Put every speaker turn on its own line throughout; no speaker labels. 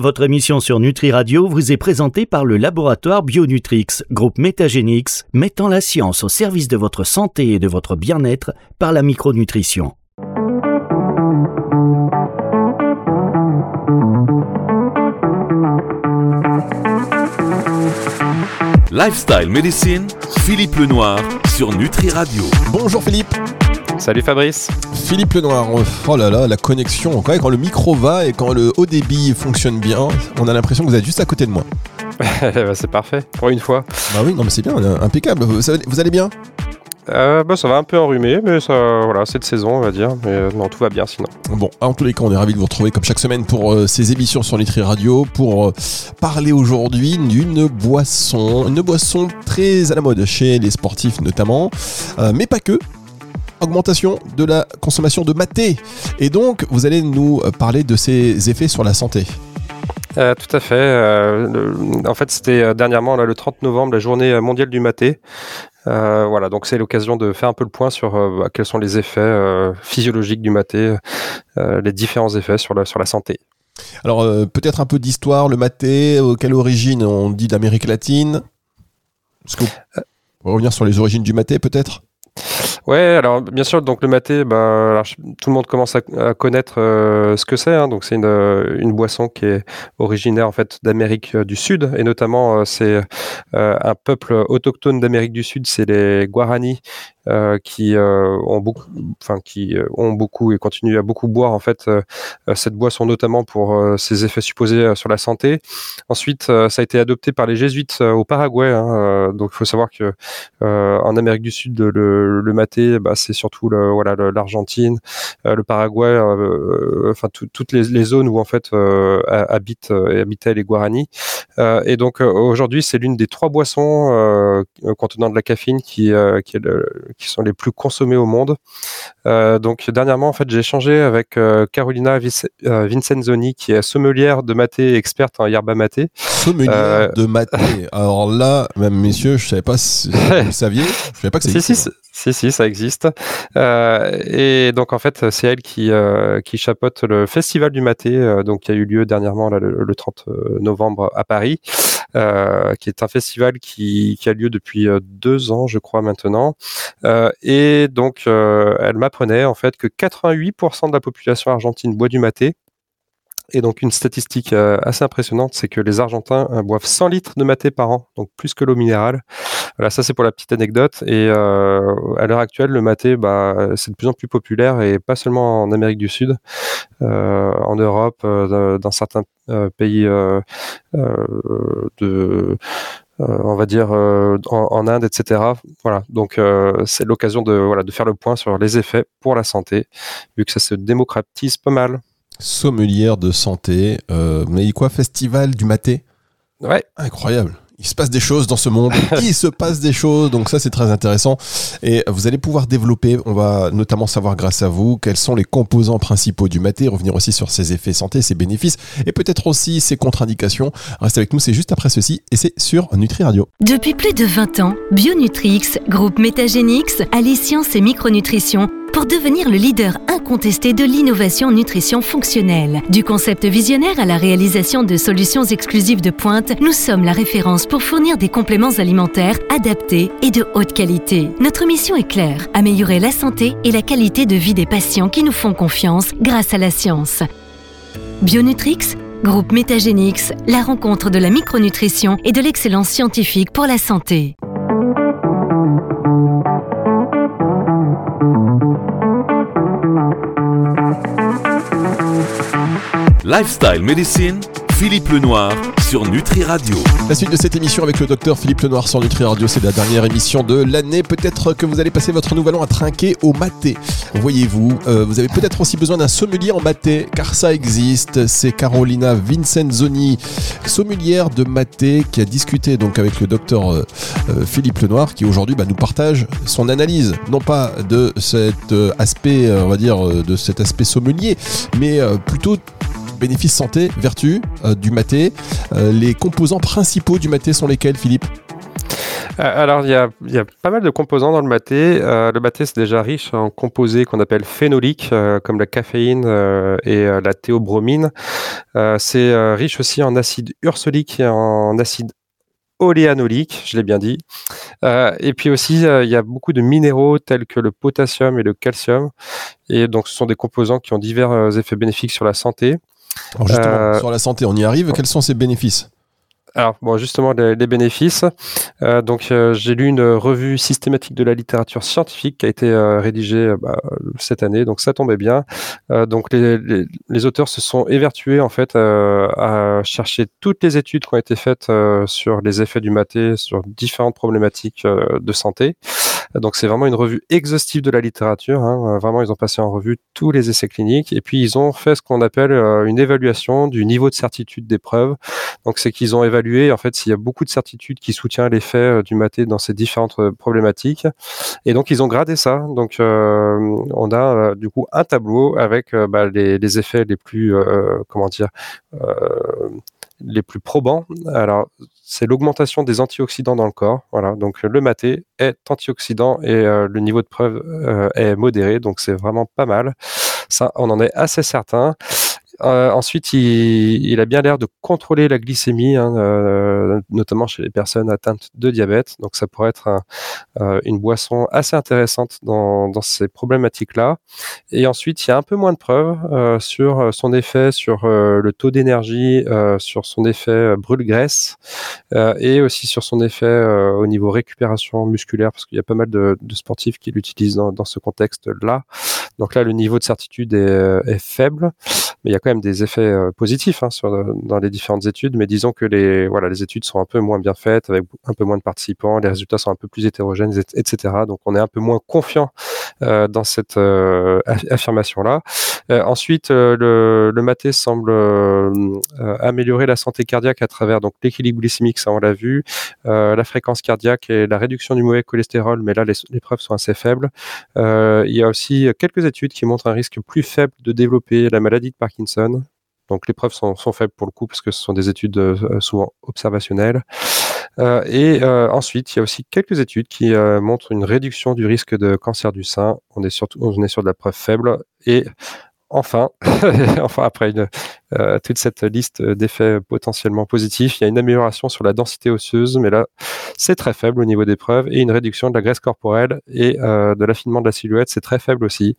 Votre émission sur Nutri Radio vous est présentée par le laboratoire Bionutrix, groupe Métagénix, mettant la science au service de votre santé et de votre bien-être par la micronutrition.
Lifestyle Medicine, Philippe Lenoir sur Nutri Radio.
Bonjour Philippe.
Salut Fabrice.
Philippe Lenoir, oh là là, la connexion, quand, quand le micro va et quand le haut débit fonctionne bien, on a l'impression que vous êtes juste à côté de moi.
Bah, c'est parfait, pour une fois.
Bah oui, non mais c'est bien, impeccable. Vous, allez bien?
Euh, bah, ça va un peu enrhumé, mais ça, voilà, c'est de saison, on va dire. Mais euh, non, tout va bien sinon.
Bon, en tous les cas, on est ravis de vous retrouver comme chaque semaine pour euh, ces émissions sur Nutri Radio pour parler aujourd'hui d'une boisson, une boisson très à la mode chez les sportifs notamment, mais pas que augmentation de la consommation de maté. Et donc, vous allez nous parler de ses effets sur la santé.
Euh, tout à fait. Euh, en fait, c'était euh, dernièrement le 30 novembre, la journée mondiale du maté. voilà, donc c'est l'occasion de faire un peu le point sur bah, quels sont les effets physiologiques du maté, les différents effets sur la, sur la santé.
Alors, peut-être un peu d'histoire, le maté, quelle origine On dit d'Amérique latine? On va revenir sur les origines du maté, peut-être?
Ouais, alors bien sûr, donc le maté, bah, tout le monde commence à, connaître euh, ce que c'est. Hein. donc c'est une, euh, une, boisson qui est originaire en fait d'Amérique euh, du Sud et notamment c'est un peuple autochtone d'Amérique du Sud, c'est les Guarani qui ont beaucoup, enfin qui ont beaucoup et continuent à beaucoup boire en fait cette boisson notamment pour ses effets supposés sur la santé. Ensuite, ça a été adopté par les jésuites au Paraguay. Hein, donc, il faut savoir que en Amérique du Sud, le, le maté, bah, c'est surtout le, voilà l'Argentine, le Paraguay, enfin toutes les, les, zones où en fait habitent et habitaient les Guarani. et donc aujourd'hui, c'est l'une des trois boissons contenant de la caféine qui, qui est le, qui sont les plus consommés au monde. Euh, donc dernièrement, en fait, j'ai échangé avec euh, Carolina euh, Vincenzoni, qui est sommelière de maté, experte en yerba maté.
Sommelière de maté. Alors là, même messieurs, je savais pas si vous saviez, je savais pas que ça
existait. Si, si, ça existe. et donc en fait, c'est elle qui qui chapeaute le festival du maté, donc qui a eu lieu dernièrement le, le, 30 novembre à Paris. Euh, qui est un festival qui, qui, a lieu depuis euh, deux ans, je crois maintenant. Euh, et donc, elle m'apprenait en fait que 88% de la population argentine boit du maté. Et donc une statistique assez impressionnante, c'est que les Argentins boivent 100 litres de maté par an, donc plus que l'eau minérale. Voilà, ça c'est pour la petite anecdote. Et à l'heure actuelle, le maté, bah, c'est de plus en plus populaire et pas seulement en Amérique du Sud, en Europe, dans certains euh, pays euh, euh, de on va dire en, Inde, etc. Voilà, donc c'est l'occasion de voilà de faire le point sur les effets pour la santé, vu que ça se démocratise pas mal.
Sommelière de santé, mais quoi, festival du maté
Ouais,
incroyable il se passe des choses dans ce monde, il se passe des choses, donc ça c'est très intéressant. Et vous allez pouvoir développer, on va notamment savoir grâce à vous quels sont les composants principaux du maté, revenir aussi sur ses effets santé, ses bénéfices et peut-être aussi ses contre-indications. Restez avec nous, c'est juste après ceci et c'est sur Nutri Radio.
Depuis plus de 20 ans, Bionutrix, groupe Métagénix, allie science et micronutrition pour devenir le leader incontesté de l'innovation nutrition fonctionnelle. Du concept visionnaire à la réalisation de solutions exclusives de pointe, nous sommes la référence pour fournir des compléments alimentaires adaptés et de haute qualité. Notre mission est claire, améliorer la santé et la qualité de vie des patients qui nous font confiance grâce à la science. Bionutrix Groupe Métagénix, la rencontre de la micronutrition et de l'excellence scientifique pour la santé.
Lifestyle Medicine, Philippe Lenoir sur Nutri Radio.
La suite de cette émission avec le docteur Philippe Lenoir sur Nutri Radio, c'est la dernière émission de l'année. Peut-être que vous allez passer votre nouvel an à trinquer au maté. Voyez-vous, euh, vous avez peut-être aussi besoin d'un sommelier en maté, car ça existe. C'est Carolina Vincenzoni, sommelière de maté, qui a discuté donc avec le docteur euh, euh, Philippe Lenoir, qui aujourd'hui bah, nous partage son analyse, non pas de cet aspect, on va dire, de cet aspect sommelier, mais plutôt bénéfices santé, vertu euh, du maté. Euh, les composants principaux du maté sont lesquels, Philippe?
Alors, il y a, pas mal de composants dans le maté. le maté, c'est déjà riche en composés qu'on appelle phénoliques, comme la caféine et la théobromine. c'est riche aussi en acide ursolique et en acide oléanolique, je l'ai bien dit. Euh, et puis aussi, euh, il y a beaucoup de minéraux tels que le potassium et le calcium. Et donc, ce sont des composants qui ont divers euh, effets bénéfiques sur la santé.
Alors justement, sur la santé, on y arrive. Quels sont ces bénéfices
alors, bon, justement, les, bénéfices. Euh, donc, euh, j'ai lu une revue systématique de la littérature scientifique qui a été euh, rédigée bah, cette année, donc ça tombait bien. donc, les, les, auteurs se sont évertués en fait à chercher toutes les études qui ont été faites sur les effets du maté sur différentes problématiques de santé. Donc c'est vraiment une revue exhaustive de la littérature. Hein. Euh, vraiment, ils ont passé en revue tous les essais cliniques et puis ils ont fait ce qu'on appelle euh, une évaluation du niveau de certitude des preuves. Donc c'est qu'ils ont évalué en fait s'il y a beaucoup de certitude qui soutient l'effet euh, du maté dans ces différentes problématiques. Et donc ils ont gradé ça. Donc on a du coup un tableau avec bah, les, les, effets les plus comment dire les plus probants. Alors, c'est l'augmentation des antioxydants dans le corps. Voilà, donc le maté est antioxydant et euh, le niveau de preuve euh, est modéré, donc c'est vraiment pas mal. Ça, on en est assez certain. Euh, ensuite, il, a bien l'air de contrôler la glycémie, hein, euh, notamment chez les personnes atteintes de diabète. Donc, ça pourrait être euh, une boisson assez intéressante dans, ces problématiques-là. Et ensuite, il y a un peu moins de preuves sur son effet sur le taux d'énergie, sur son effet brûle-graisse et aussi sur son effet au niveau récupération musculaire, parce qu'il y a pas mal de, sportifs qui l'utilisent dans, ce contexte-là. Donc là, le niveau de certitude est, faible, mais il y a quand des effets euh, positifs hein, sur, dans les différentes études, mais disons que les, voilà, les études sont un peu moins bien faites, avec un peu moins de participants, les résultats sont un peu plus hétérogènes, etc. Donc on est un peu moins confiant euh, dans cette euh, affirmation-là. ensuite, le, maté semble améliorer la santé cardiaque à travers donc l'équilibre glycémique, ça on l'a vu, la fréquence cardiaque et la réduction du mauvais cholestérol, mais là les, preuves sont assez faibles. il y a aussi quelques études qui montrent un risque plus faible de développer la maladie de Parkinson donc les preuves sont, faibles pour le coup parce que ce sont des études euh, souvent observationnelles. Euh, et euh, ensuite, il y a aussi quelques études qui montrent une réduction du risque de cancer du sein. On est surtout, on est sur de la preuve faible et enfin, enfin après une, euh, toute cette liste d'effets potentiellement positifs, il y a une amélioration sur la densité osseuse, mais là c'est très faible au niveau des preuves, et une réduction de la graisse corporelle et euh, de l'affinement de la silhouette, c'est très faible aussi.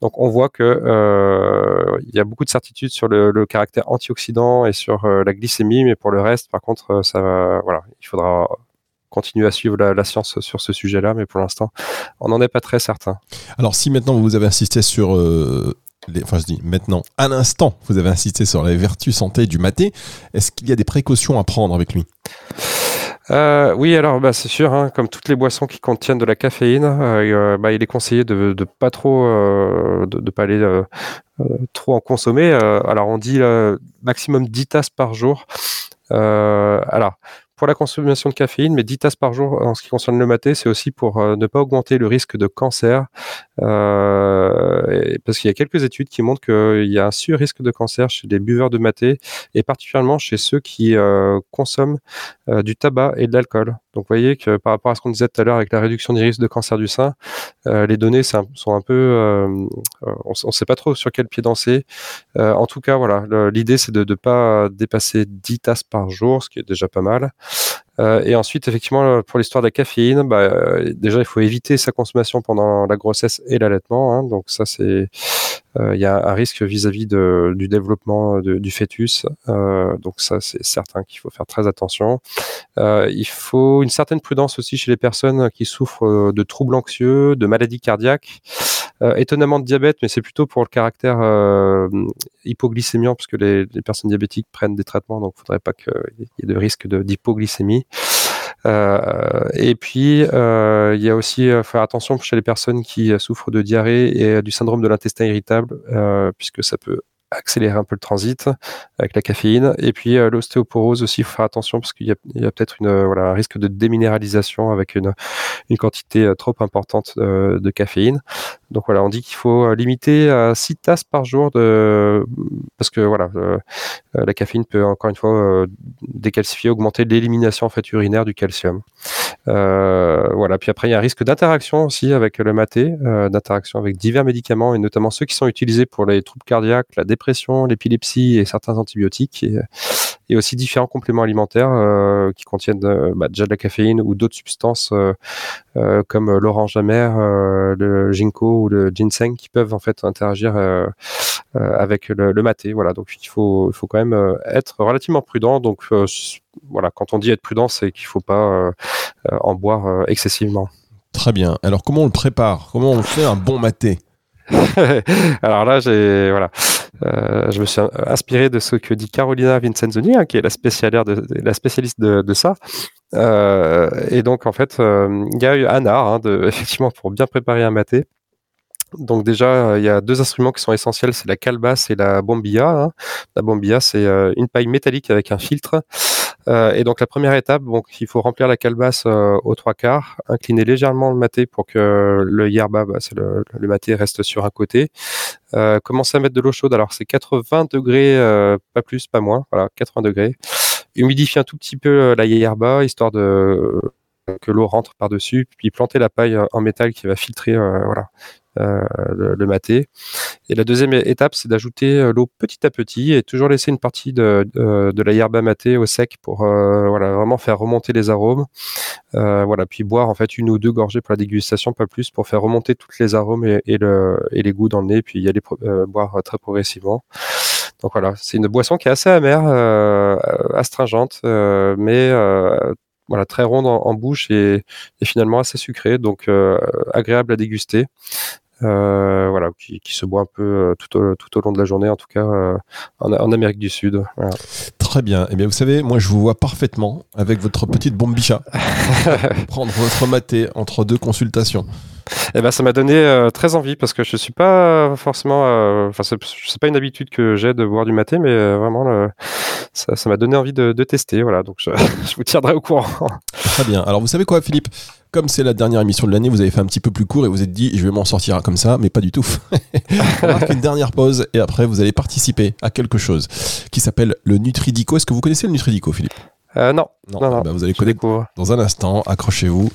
Donc on voit que euh, il y a beaucoup de certitudes sur le, caractère antioxydant et sur la glycémie, mais pour le reste, par contre, ça, voilà, il faudra continuer à suivre la, science sur ce sujet-là, mais pour l'instant, on n'en est pas très certain.
Alors, si maintenant vous avez insisté sur euh, enfin je dis maintenant, à l'instant, vous avez insisté sur les vertus santé du maté. Est-ce qu'il y a des précautions à prendre avec lui?
Euh, oui, alors bah, c'est sûr, hein, comme toutes les boissons qui contiennent de la caféine, euh, bah, il est conseillé de, de pas trop, euh, de, pas aller trop en consommer. alors on dit maximum 10 tasses par jour. alors pour la consommation de caféine, mais 10 tasses par jour en ce qui concerne le maté, c'est aussi pour ne pas augmenter le risque de cancer euh, parce qu'il y a quelques études qui montrent qu'il y a un sur-risque de cancer chez les buveurs de maté et particulièrement chez ceux qui euh, consomment euh, du tabac et de l'alcool. Donc, vous voyez que par rapport à ce qu'on disait tout à l'heure avec la réduction des risques de cancer du sein, les données sont un peu, on ne sait pas trop sur quel pied danser. en tout cas, voilà, l'idée c'est de ne pas dépasser 10 tasses par jour, ce qui est déjà pas mal. Euh, et ensuite, effectivement, pour l'histoire de la caféine, bah, euh, déjà, il faut éviter sa consommation pendant la grossesse et l'allaitement. Hein. donc ça, c'est euh, il y a un risque vis-à-vis du développement du fœtus. donc ça, c'est certain qu'il faut faire très attention. il faut une certaine prudence aussi chez les personnes qui souffrent de troubles anxieux, de maladies cardiaques. Étonnamment de diabète, mais c'est plutôt pour le caractère hypoglycémiant, parce que les, personnes diabétiques prennent des traitements, donc il ne faudrait pas qu'il y ait de risque d'hypoglycémie. Euh, et puis, euh, il y a aussi euh, faire attention chez les personnes qui souffrent de diarrhée et du syndrome de l'intestin irritable, puisque ça peut accélérer un peu le transit avec la caféine. Et puis l'ostéoporose aussi, il faut faire attention parce qu'il y a, peut-être voilà, un risque de déminéralisation avec une, quantité trop importante de caféine. Donc voilà, on dit qu'il faut limiter à 6 tasses par jour de parce que voilà, la caféine peut encore une fois décalcifier, augmenter l'élimination en urinaire du calcium. Voilà. Puis après, il y a un risque d'interaction aussi avec le maté, d'interaction avec divers médicaments et notamment ceux qui sont utilisés pour les troubles cardiaques, la dépression, l'épilepsie et certains antibiotiques. Et, et aussi différents compléments alimentaires euh, qui contiennent euh, bah, déjà de la caféine ou d'autres substances euh, comme l'orange amère, le ginkgo ou le ginseng qui peuvent en fait interagir avec le, le, maté. Voilà, donc il faut, il faut quand même être relativement prudent. Donc voilà, quand on dit être prudent, c'est qu'il ne faut pas en boire excessivement.
Très bien. Alors comment on le prépare? Comment on fait un bon maté?
Alors là, j'ai voilà, euh, je me suis inspiré de ce que dit Carolina Vincenzoni, qui est la spécialiste de, ça. Euh, et donc en fait, euh, il y a eu un art, hein, effectivement, pour bien préparer un maté. Donc déjà, il y a deux instruments qui sont essentiels, c'est la calebasse et la bombilla. Hein. La bombilla, c'est une paille métallique avec un filtre. Euh, et donc la première étape, il faut remplir la calebasse euh, aux trois quarts, incliner légèrement le maté pour que le yerba, bah, le, maté reste sur un côté. Euh, commencer à mettre de l'eau chaude. Alors c'est 80 degrés, pas plus, pas moins. Voilà, 80 degrés. Humidifier un tout petit peu la yerba histoire que l'eau rentre par-dessus, puis planter la paille en métal qui va filtrer voilà, euh, le, maté. Et la deuxième étape, c'est d'ajouter euh, l'eau petit à petit et toujours laisser une partie de, la yerba maté au sec pour euh, voilà, vraiment faire remonter les arômes. voilà, puis boire en fait une ou deux gorgées pour la dégustation, pas plus, pour faire remonter toutes les arômes et les goûts dans le nez, puis y aller boire très progressivement. Donc voilà, c'est une boisson qui est assez amère, astringente, mais voilà, très ronde en, bouche et, finalement assez sucrée, donc euh, agréable à déguster. Euh, voilà, qui, se boit un peu euh, tout au, tout, au, long de la journée, en tout cas en, Amérique du Sud.
Très bien. Eh bien, vous savez, moi, je vous vois parfaitement avec votre petite bombicha prendre votre maté entre deux consultations.
Eh ben, ça m'a donné euh, très envie parce que je suis pas forcément, euh, enfin, c'est pas une habitude que j'ai de boire du maté, mais euh, vraiment, ça m'a donné envie de, tester. Voilà, donc je, vous tiendrai au courant.
Très bien. Alors, vous savez quoi, Philippe? Comme c'est la dernière émission de l'année, vous avez fait un petit peu plus court et vous êtes dit, je vais m'en sortir comme ça, mais pas du tout. On une dernière pause et après, vous allez participer à quelque chose qui s'appelle le Nutridico. Est-ce que vous connaissez le Nutridico, Philippe?
Euh, non. Non,
non, bah, vous allez connaître dans un instant. Accrochez-vous.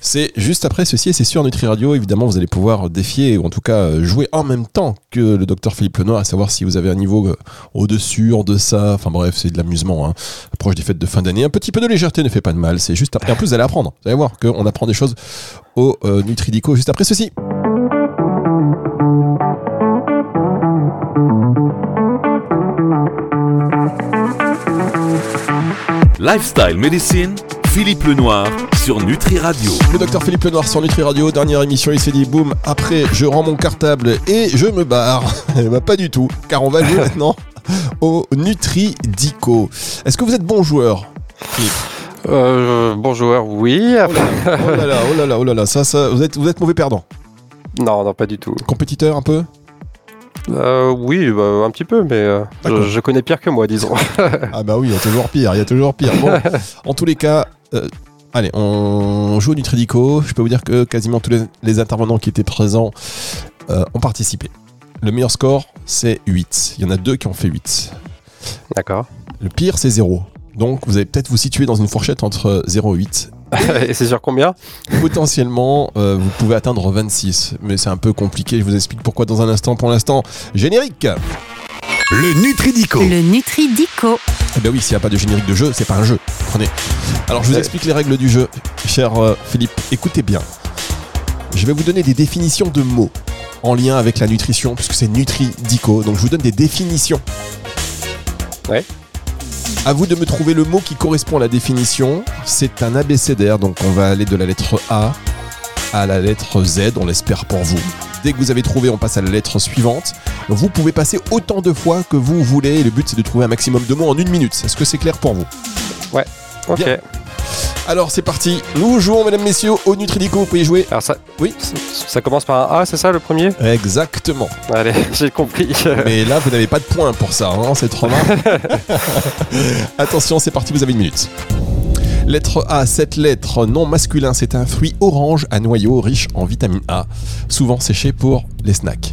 C'est juste après ceci et c'est sur Nutri Radio. Évidemment, vous allez pouvoir défier ou en tout cas jouer en même temps que le docteur Philippe Lenoir, à savoir si vous avez un niveau euh, au-dessus, en deçà. Enfin bref, c'est de l'amusement. Hein. Approche des fêtes de fin d'année. Un petit peu de légèreté ne fait pas de mal. C'est juste après. En plus, vous allez apprendre. Vous allez voir qu'on apprend des choses au euh, Nutridico juste après ceci.
Lifestyle Medicine, Philippe Lenoir sur Nutri Radio.
Le docteur Philippe Lenoir sur Nutri Radio, dernière émission, il s'est dit boum, après je rends mon cartable et je me barre. Eh ben, pas du tout, car on va jouer maintenant au Nutri Dico. Est-ce que vous êtes bon joueur
euh, bon joueur, oui.
Oh là, oh là là, oh là là, oh là là, ça, ça, vous êtes, vous êtes mauvais perdant?
Non, non, pas du tout.
Compétiteur un peu?
Euh, oui, bah, un petit peu, mais euh, je, connais pire que moi, disons.
ah bah oui, il y a toujours pire, il y a toujours pire. Bon, en tous les cas, euh, allez, on joue au Nutridico. Je peux vous dire que quasiment tous les, intervenants qui étaient présents ont participé. Le meilleur score, c'est 8. Il y en a deux qui ont fait 8.
D'accord.
Le pire, c'est 0. Donc, vous allez peut-être vous situer dans une fourchette entre 0 et 8.
et c'est sur combien?
Potentiellement, euh, vous pouvez atteindre 26, mais c'est un peu compliqué. Je vous explique pourquoi dans un instant. Pour l'instant, générique
Le Nutridico
Le Nutridico
Eh bien oui, s'il n'y a pas de générique de jeu, c'est pas un jeu. Prenez. Alors je vous explique les règles du jeu, cher euh, Philippe. Écoutez bien. Je vais vous donner des définitions de mots en lien avec la nutrition, puisque c'est Nutridico. Donc je vous donne des définitions.
Ouais.
À vous de me trouver le mot qui correspond à la définition. C'est un abécédaire, donc on va aller de la lettre A à la lettre Z, on l'espère pour vous. Dès que vous avez trouvé, on passe à la lettre suivante. Vous pouvez passer autant de fois que vous voulez. Le but, c'est de trouver un maximum de mots en une minute. Est-ce que c'est clair pour vous?
Ouais. Ok.
Alors c'est parti, nous jouons mesdames messieurs au Nutridico, vous pouvez jouer.
Alors ça, oui, ça commence par un A, c'est ça le premier?
Exactement.
Allez, j'ai compris.
Mais là vous n'avez pas de points pour ça, hein, c'est trop mal. Attention, c'est parti, vous avez une minute. Lettre A, cette lettre non masculin, c'est un fruit orange à noyau riche en vitamine A, souvent séché pour les snacks.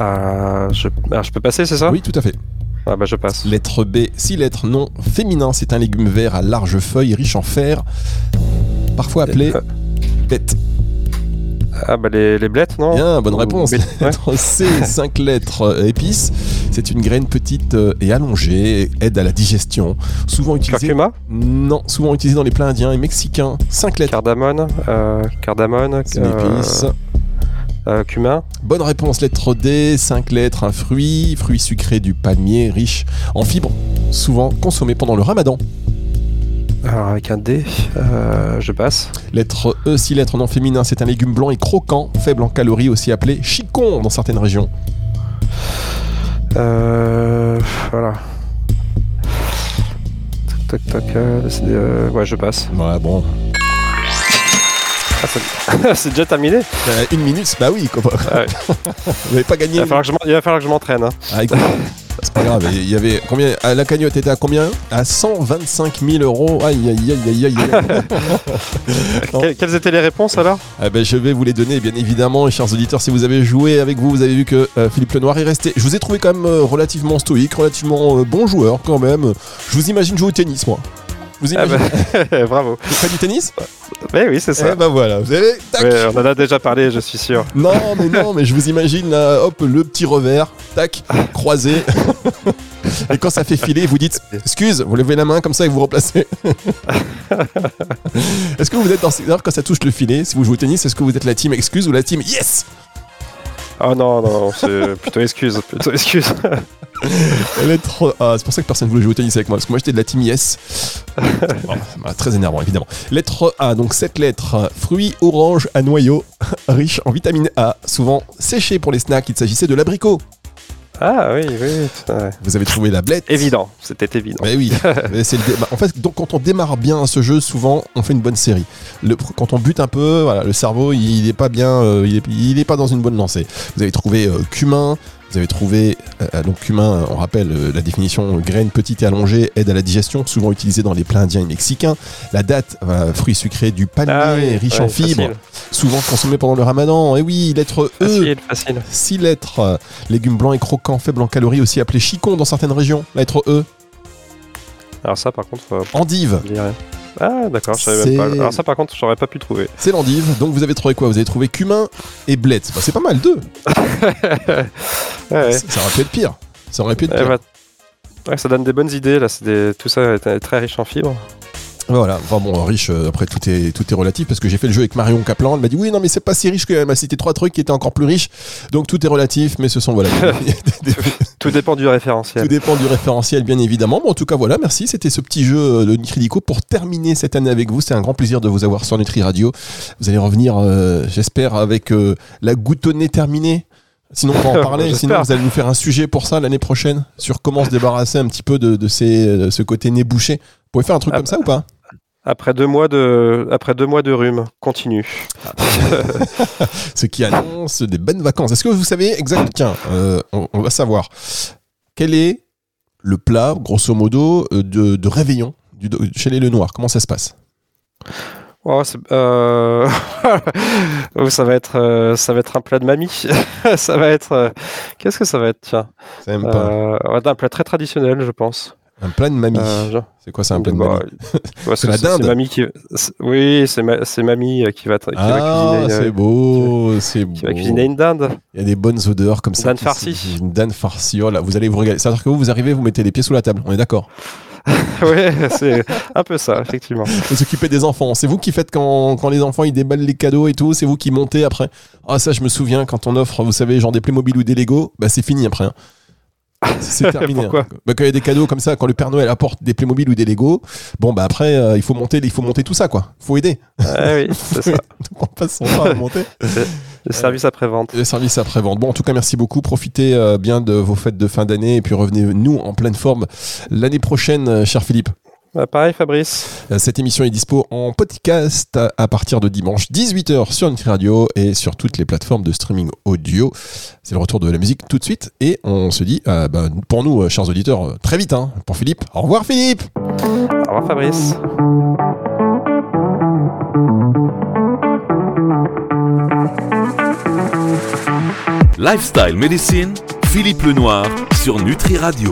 Euh, je, je peux passer, c'est ça?
Oui, tout à fait.
Ah bah je passe.
Lettre B, 6 lettres, non féminin. C'est un légume vert à larges feuilles, riche en fer, parfois appelé
Euh.
bête.
Ah bah les, les blettes, non
Bien, bonne réponse.
Ouais.
Lettre C, 5 lettres, euh, épices. C'est une graine petite euh, et allongée, aide à la digestion. Souvent utilisée.
Curcuma
Non, souvent utilisée dans les plats indiens et mexicains. 5 lettres.
Cardamone euh, Cardamone
C'est une
euh,
épice.
euh, Cumin
Bonne réponse, lettre D, 5 lettres, un fruit, fruit sucré du palmier, riche en fibres, souvent consommé pendant le ramadan.
Alors avec un D, euh, je passe.
Lettre E, 6 lettres, non féminin, c'est un légume blanc et croquant, faible en calories, aussi appelé chicon dans certaines régions.
Euh, voilà. Tac tac tac. euh, c'est, euh, ouais, je passe.
Ouais, bon.
Ah, c'est- déjà terminé.
Euh, une minute, bah oui, quoi.
Ah ouais.
Vous n'avez pas gagné.
il va falloir que je m'entraîne. hein.
Ah, c'est pas grave, il y avait combien à La cagnotte était à combien? À 125 000 euros. Aïe, aïe, aïe, aïe, aïe.
Quelles étaient les réponses alors?
Ah ben, je vais vous les donner, bien évidemment, chers auditeurs. Si vous avez joué avec vous, vous avez vu que euh, Philippe Lenoir est resté. Je vous ai trouvé quand même euh, relativement stoïque, relativement euh, bon joueur quand même. Je vous imagine jouer au tennis, moi. Vous
Ah bah, Bravo.
Vous faites du tennis?
Mais oui, c'est ça.
Eh ben voilà, vous avez. Tac
Ouais, on en a déjà parlé, je suis sûr.
Non, mais non, mais je vous imagine là, hop, le petit revers, tac, croisé. et quand ça fait filer, vous dites excuse, vous levez la main comme ça et vous replacez. est-ce que vous êtes dans d'ailleurs quand ça touche le filet, si vous jouez au tennis, est-ce que vous êtes la team excuse ou la team yes?
Oh non, non, c'est plutôt excuse, plutôt excuse.
Lettre A, c'est pour ça que personne voulait jouer au tennis avec moi, parce que moi j'étais de la team. Bon, bah, très énervant évidemment. Lettre A, donc 7 lettres, fruits orange à noyau, riche en vitamine A, souvent séché pour les snacks, il s'agissait de l'abricot.
Ah oui, oui.
Vous avez trouvé la blette.
Évident, c'était évident.
Mais oui, mais c'est le bah, en fait, donc quand on démarre bien ce jeu, souvent on fait une bonne série. Le, quand on bute un peu, voilà, le cerveau il est pas bien, euh, il, est, il est pas dans une bonne lancée. Vous avez trouvé euh, cumin, vous avez trouvé euh, donc cumin, on rappelle euh, la définition euh, graine petite et allongée, aide à la digestion, souvent utilisée dans les plats indiens et mexicains. La date, euh, fruit sucré du palmier,
Ah oui,
riche
ouais,
en fibres,
facile.
souvent consommé pendant le ramadan. Et oui, lettre E.
Facile, facile.
6 lettres, euh, légumes blancs et croquants, faibles en calories, aussi appelé chicon dans certaines régions. Lettre E,
Alors ça, par contre, euh,
endive.
je. Ah d'accord, je savais même pas. Alors ça, par contre, j'aurais pas pu trouver.
C'est l'endive. Donc vous avez trouvé quoi? Vous avez trouvé cumin et blette. Bah, c'est pas mal, deux.
Ouais.
Ça aurait pu être pire. Ça aurait pu être
Eh
pire.
bah, ouais, ça donne des bonnes idées là. C'est des... tout ça est très riche en fibres.
Voilà. Enfin bon, riche, euh, après tout est, tout est relatif parce que j'ai fait le jeu avec Marion Kaplan. Elle m'a dit oui, non, mais c'est pas si riche que elle m'a cité trois trucs qui étaient encore plus riches. Donc tout est relatif, mais ce sont voilà. des-
Tout dépend du
Tout
référentiel.
dépend du référentiel, bien évidemment. Bon, en tout cas, voilà, merci. C'était ce petit jeu euh, de Nutridico pour terminer cette année avec vous. C'est un grand plaisir de vous avoir sur Nutri Radio. Vous allez revenir, euh, j'espère, avec euh, la goutonnée terminée. Sinon, on va en parler. Sinon, vous allez nous faire un sujet pour ça l'année prochaine sur comment se débarrasser un petit peu de, de ces, euh, ce côté nez bouché. Vous pouvez faire un truc
Ah
comme ça ou pas?
Après deux mois de, après deux mois de rhume, continue.
Ce qui annonce des bonnes vacances. Est-ce que vous savez exactement Tiens, euh, on, on va savoir. Quel est le plat, grosso modo, euh, de, de réveillon du, chez les Lenoir? Comment ça se passe?
Oh, euh, oh, ça va être, euh, ça va être un plat de mamie. ça va être, euh, qu'est-ce que ça va être Tiens,
pas
un plat très traditionnel, je pense.
Un plat de mamie.
Euh,
C'est quoi, c'est un plat de
Bah,
mamie? C'est la dinde?
mamie qui, oui, c'est ma- c'est mamie euh, qui va, qui va
Ah,
cuisiner. euh,
c'est beau, c'est beau.
qui va cuisiner une dinde.
Il y a des bonnes odeurs comme ça.
dinde
qui-
farcie.
Une dinde farcie. Oh là, vous allez vous régaler. C'est-à-dire que vous, vous arrivez, vous mettez les pieds sous la table. On est d'accord.
oui, c'est un peu ça, effectivement.
Vous occupez des enfants. C'est vous qui faites quand, quand les enfants ils déballent les cadeaux et tout. C'est vous qui montez après. Ah, ça, je me souviens quand on offre, vous savez, genre des Playmobil ou des Lego, bah c'est fini après. hein. C'est terminé.
Pourquoi
hein. Bah, quand il y a des cadeaux comme ça, quand le Père Noël apporte des Playmobil ou des Lego, bon bah après euh, il faut monter, il faut monter tout ça quoi. Faut aider.
Ah oui, c'est ça.
Donc on passe son temps à monter.
Le service après-vente.
Le service après-vente. Bon, en tout cas, merci beaucoup. Profitez euh, bien de vos fêtes de fin d'année et puis revenez nous en pleine forme l'année prochaine, euh, cher Philippe.
Bah, pareil, Fabrice.
Euh, Cette émission est dispo en podcast à- partir de dimanche 18h sur Nutri Radio et sur toutes les plateformes de streaming audio. C'est le retour de la musique tout de suite et on se dit, euh, bah, pour nous, euh, chers auditeurs, très vite. hein, pour Philippe. Au revoir, Philippe.
Au revoir, Fabrice.
Lifestyle Medicine, Philippe Lenoir sur Nutri Radio.